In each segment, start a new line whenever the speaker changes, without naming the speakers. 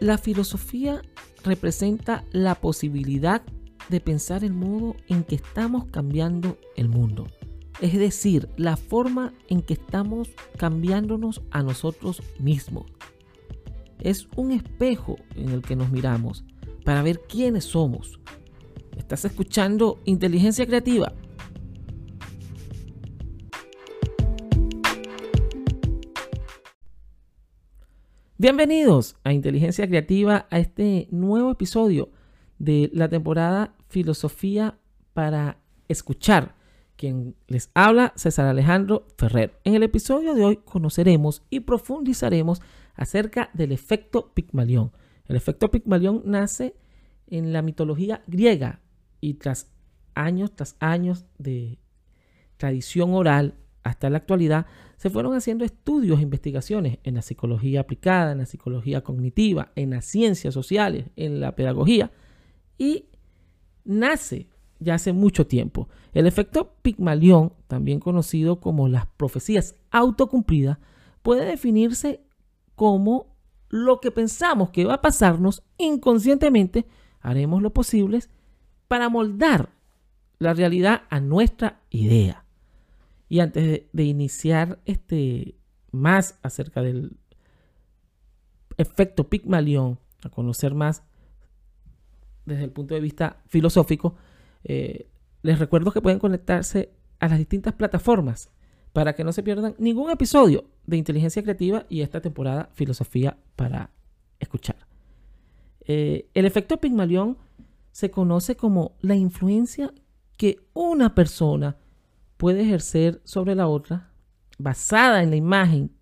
La filosofía representa la posibilidad de pensar el modo en que estamos cambiando el mundo. Es decir, la forma en que estamos cambiándonos a nosotros mismos. Es un espejo en el que nos miramos para ver quiénes somos. ¿Estás escuchando Inteligencia Creativa? Bienvenidos a Inteligencia Creativa, a este nuevo episodio de la temporada Filosofía para Escuchar. Quien les habla, César Alejandro Ferrer. En el episodio de hoy conoceremos y profundizaremos acerca del efecto Pigmalión. El efecto Pigmalión nace en la mitología griega y tras años tras años de tradición oral hasta la actualidad, se fueron haciendo estudios e investigaciones en la psicología aplicada, en la psicología cognitiva, en las ciencias sociales, en la pedagogía, y nace ya hace mucho tiempo. El efecto Pigmalión, también conocido como las profecías autocumplidas, puede definirse como lo que pensamos que va a pasarnos inconscientemente, haremos lo posible para moldar la realidad a nuestra idea. Y antes de, iniciar este, más acerca del efecto Pigmalión, a conocer más desde el punto de vista filosófico, eh, les recuerdo que pueden conectarse a las distintas plataformas para que no se pierdan ningún episodio de Inteligencia Creativa y esta temporada Filosofía para escuchar. Eh, el efecto Pigmalión se conoce como la influencia que una persona puede ejercer sobre la otra, basada en la imagen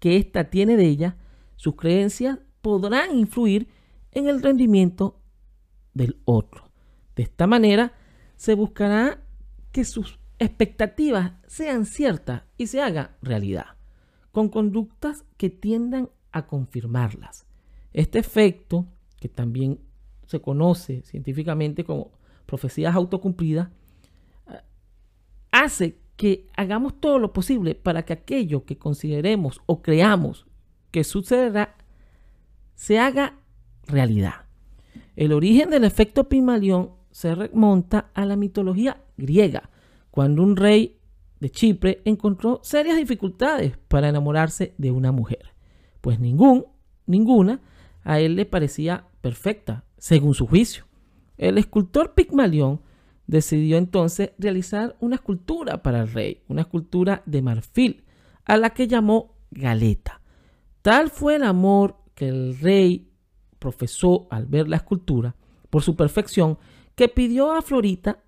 que ésta tiene de ella, sus creencias podrán influir en el rendimiento del otro. De esta manera, se buscará que sus expectativas sean ciertas y se haga realidad, con conductas que tiendan a confirmarlas. Este efecto, que también se conoce científicamente como profecías autocumplidas, hace que hagamos todo lo posible para que aquello que consideremos o creamos que sucederá se haga realidad. El origen del efecto Pimalión se remonta a la mitología griega, cuando un rey de Chipre encontró serias dificultades para enamorarse de una mujer, pues ningún, ninguna a él le parecía perfecta, según su juicio. El escultor Pigmalión decidió entonces realizar una escultura para el rey, una escultura de marfil, a la que llamó Galeta. Tal fue el amor que el rey profesó al ver la escultura por su perfección, que pidió a Florita,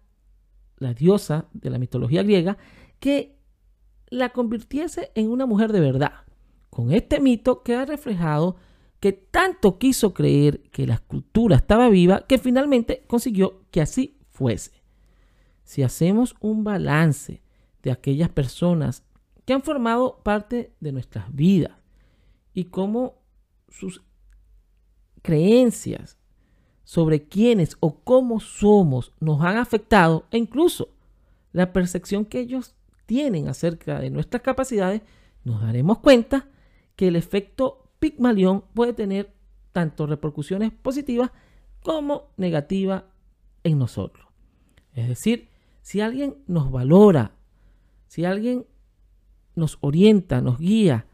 la diosa de la mitología griega, que la convirtiese en una mujer de verdad. Con este mito queda reflejado que tanto quiso creer que la escultura estaba viva que finalmente consiguió que así fuese si hacemos un balance de aquellas personas que han formado parte de nuestras vidas y cómo sus creencias sobre quiénes o cómo somos nos han afectado e incluso la percepción que ellos tienen acerca de nuestras capacidades, nos daremos cuenta que el efecto Pigmalión puede tener tanto repercusiones positivas como negativas en nosotros. Es decir, si alguien nos valora, si alguien nos orienta, nos guía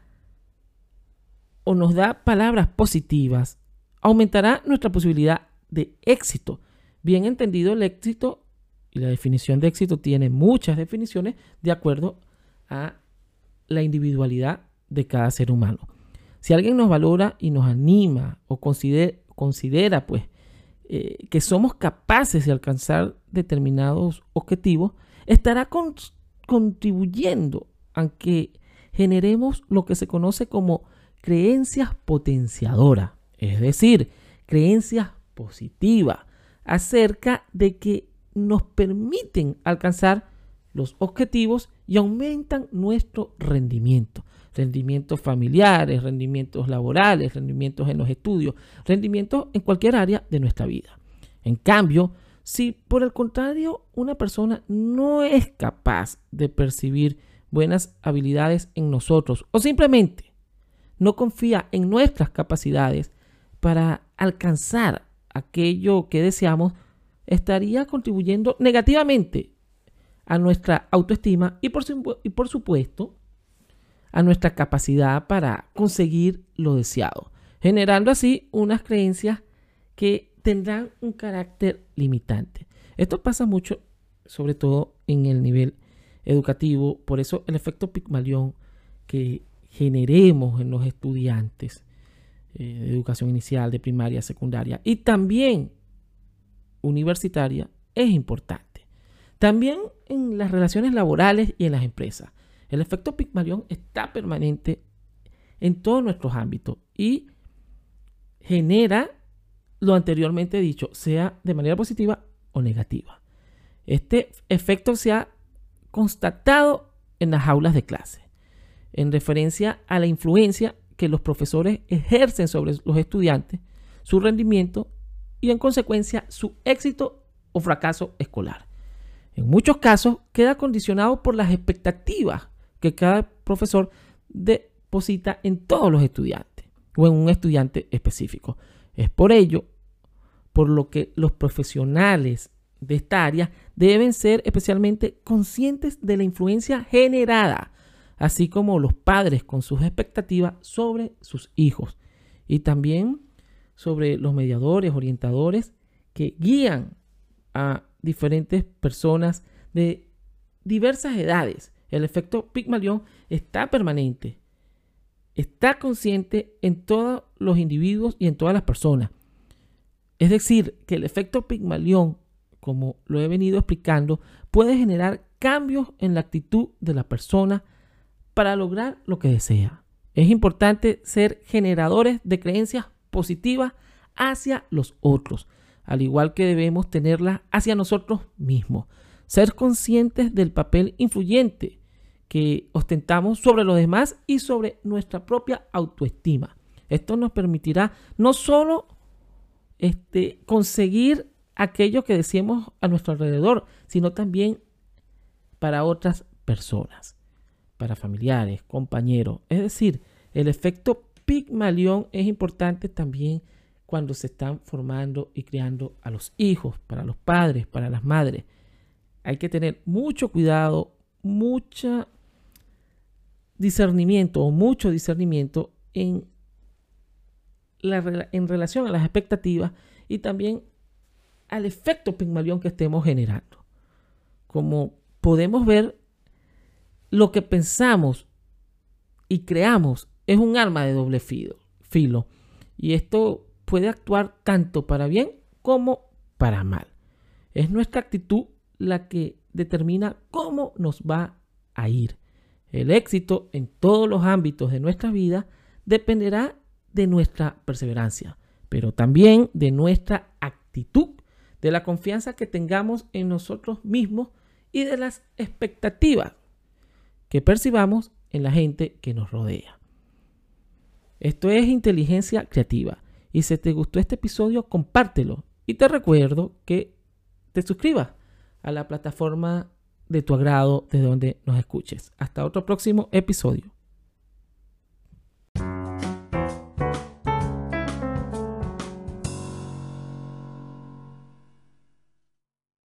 o nos da palabras positivas, aumentará nuestra posibilidad de éxito. Bien entendido el éxito y la definición de éxito tiene muchas definiciones de acuerdo a la individualidad de cada ser humano. Si alguien nos valora y nos anima o considera, pues eh, que somos capaces de alcanzar determinados objetivos, estará contribuyendo a que generemos lo que se conoce como creencias potenciadoras, es decir, creencias positivas acerca de que nos permiten alcanzar los objetivos y aumentan nuestro rendimiento rendimientos familiares, rendimientos laborales, rendimientos en los estudios, rendimientos en cualquier área de nuestra vida. En cambio, si por el contrario una persona no es capaz de percibir buenas habilidades en nosotros o simplemente no confía en nuestras capacidades para alcanzar aquello que deseamos, estaría contribuyendo negativamente a nuestra autoestima y por, y por supuesto a nuestra capacidad para conseguir lo deseado, generando así unas creencias que tendrán un carácter limitante. Esto pasa mucho, sobre todo en el nivel educativo, por eso el efecto Pigmalión que generemos en los estudiantes eh, de educación inicial, de primaria, secundaria y también universitaria es importante. También en las relaciones laborales y en las empresas. El efecto Pigmalión está permanente en todos nuestros ámbitos y genera lo anteriormente dicho, sea de manera positiva o negativa. Este efecto se ha constatado en las aulas de clase, en referencia a la influencia que los profesores ejercen sobre los estudiantes, su rendimiento y en consecuencia su éxito o fracaso escolar. En muchos casos queda condicionado por las expectativas que cada profesor deposita en todos los estudiantes o en un estudiante específico. Es por ello por lo que los profesionales de esta área deben ser especialmente conscientes de la influencia generada, así como los padres con sus expectativas sobre sus hijos y también sobre los mediadores, orientadores que guían a diferentes personas de diversas edades. El efecto Pigmalión está permanente, está consciente en todos los individuos y en todas las personas. Es decir, que el efecto Pigmalión, como lo he venido explicando, puede generar cambios en la actitud de la persona para lograr lo que desea. Es importante ser generadores de creencias positivas hacia los otros, al igual que debemos tenerlas hacia nosotros mismos. Ser conscientes del papel influyente que ostentamos sobre los demás y sobre nuestra propia autoestima. Esto nos permitirá no solo este, conseguir aquello que decíamos a nuestro alrededor, sino también para otras personas, para familiares, compañeros. Es decir, el efecto Pigmalión es importante también cuando se están formando y creando a los hijos, para los padres, para las madres. Hay que tener mucho cuidado, mucho discernimiento o mucho discernimiento en en relación a las expectativas y también al efecto Pigmalión que estemos generando. Como podemos ver, lo que pensamos y creamos es un arma de doble filo, y esto puede actuar tanto para bien como para mal. Es nuestra actitud la que determina cómo nos va a ir. El éxito en todos los ámbitos de nuestra vida dependerá de nuestra perseverancia, pero también de nuestra actitud, de la confianza que tengamos en nosotros mismos y de las expectativas que percibamos en la gente que nos rodea. Esto es inteligencia creativa. Y si te gustó este episodio, compártelo. Y te recuerdo que te suscribas a la plataforma de tu agrado de donde nos escuches. Hasta otro próximo episodio.